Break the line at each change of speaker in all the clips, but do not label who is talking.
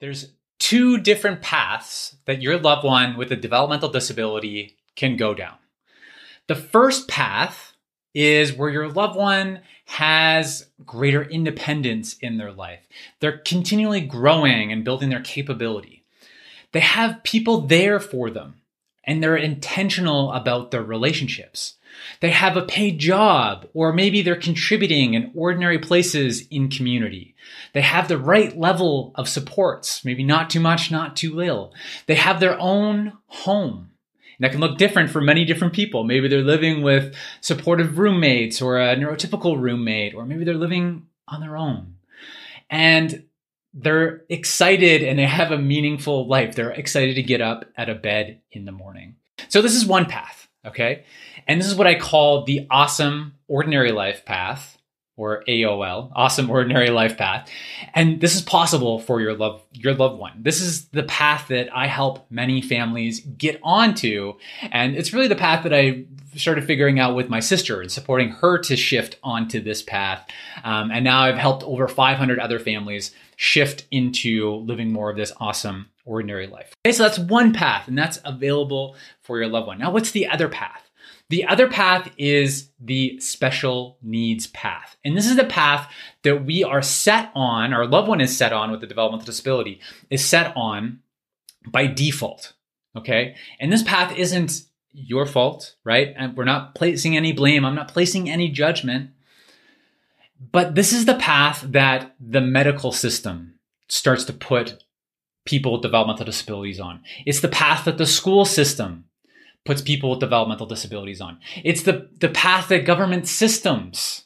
There's two different paths that your loved one with a developmental disability can go down. The first path is where your loved one has greater independence in their life. They're continually growing and building their capability. They have people there for them and they're intentional about their relationships. They have a paid job, or maybe they're contributing in ordinary places in community. They have the right level of supports, maybe not too much, not too little. They have their own home. And that can look different for many different people. Maybe they're living with supportive roommates or a neurotypical roommate, or maybe they're living on their own. And they're excited and they have a meaningful life. They're excited to get up at a bed in the morning. So this is one path, okay? And this is what I call the awesome ordinary life path or AOL, awesome ordinary life path. And this is possible for your love your loved one. This is the path that I help many families get onto, and it's really the path that I started figuring out with my sister and supporting her to shift onto this path. Um, and now I've helped over 500 other families shift into living more of this awesome ordinary life. Okay, so that's one path, and that's available for your loved one. Now, what's the other path? The other path is the special needs path. And this is the path that we are set on, our loved one is set on with the developmental disability, is set on by default. Okay. And this path isn't your fault, right? And we're not placing any blame. I'm not placing any judgment. But this is the path that the medical system starts to put people with developmental disabilities on. It's the path that the school system puts people with developmental disabilities on. It's the, the path that government systems,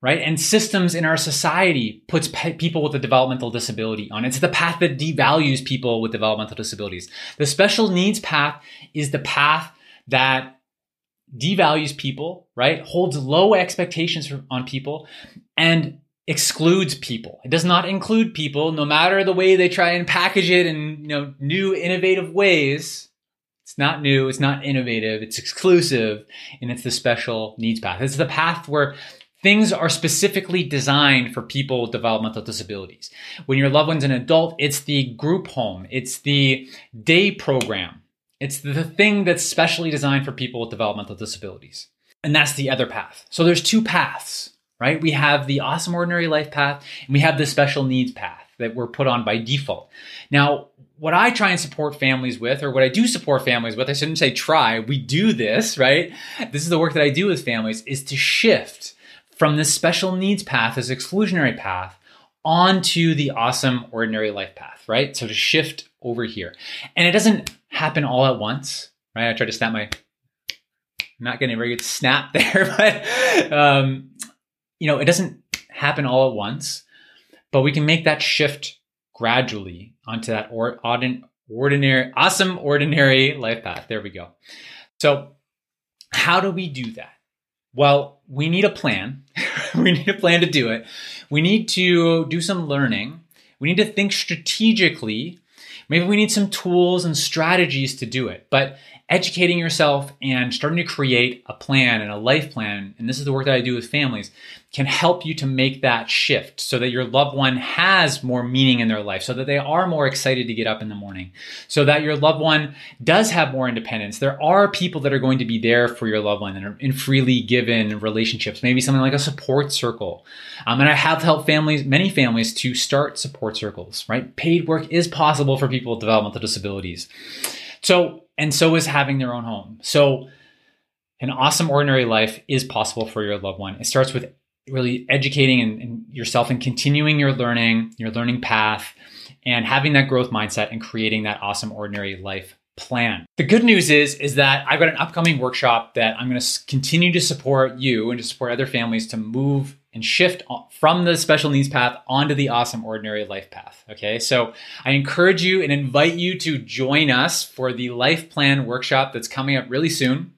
right, and systems in our society puts pe- people with a developmental disability on. It's the path that devalues people with developmental disabilities. The special needs path is the path that devalues people, right, holds low expectations for, on people, and excludes people. It does not include people, no matter the way they try and package it in you know new innovative ways it's not new, it's not innovative, it's exclusive, and it's the special needs path. It's the path where things are specifically designed for people with developmental disabilities. When your loved one's an adult, it's the group home, it's the day program, it's the thing that's specially designed for people with developmental disabilities. And that's the other path. So there's two paths, right? We have the awesome ordinary life path, and we have the special needs path that we're put on by default. Now, what I try and support families with, or what I do support families with, I shouldn't say try, we do this, right? This is the work that I do with families, is to shift from this special needs path, this exclusionary path, onto the awesome ordinary life path, right? So to shift over here. And it doesn't happen all at once, right? I tried to snap my, not getting a very good snap there, but, um, you know, it doesn't happen all at once, but we can make that shift gradually onto that or, ordinary, awesome ordinary life path. There we go. So, how do we do that? Well, we need a plan. we need a plan to do it. We need to do some learning. We need to think strategically. Maybe we need some tools and strategies to do it. But educating yourself and starting to create a plan and a life plan, and this is the work that I do with families, can help you to make that shift so that your loved one has more meaning in their life, so that they are more excited to get up in the morning, so that your loved one does have more independence. There are people that are going to be there for your loved one and are in freely given relationships, maybe something like a support circle. Um, and I have helped families, many families, to start support circles, right? Paid work is possible for people with developmental disabilities. So, and so is having their own home. So, an awesome ordinary life is possible for your loved one. It starts with really educating and, and yourself and continuing your learning, your learning path, and having that growth mindset and creating that awesome ordinary life plan. The good news is is that I've got an upcoming workshop that I'm going to continue to support you and to support other families to move and shift from the special needs path onto the awesome ordinary life path. Okay, so I encourage you and invite you to join us for the life plan workshop that's coming up really soon.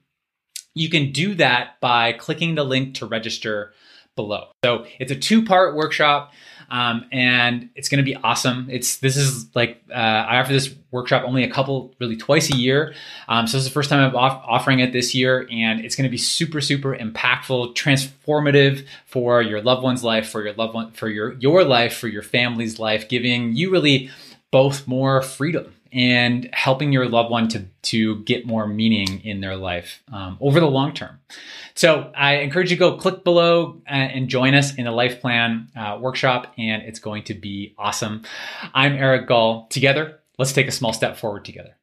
You can do that by clicking the link to register below. So it's a two part workshop. um, and it's going to be awesome. It's this is like uh, I offer this workshop only a couple, really twice a year. Um, so this is the first time I'm off- offering it this year, and it's going to be super, super impactful, transformative for your loved one's life, for your loved one, for your your life, for your family's life, giving you really both more freedom and helping your loved one to, to get more meaning in their life um, over the long term. So I encourage you to go click below uh, and join us in the Life Plan uh, workshop, and it's going to be awesome. I'm Eric Gall. Together, let's take a small step forward together.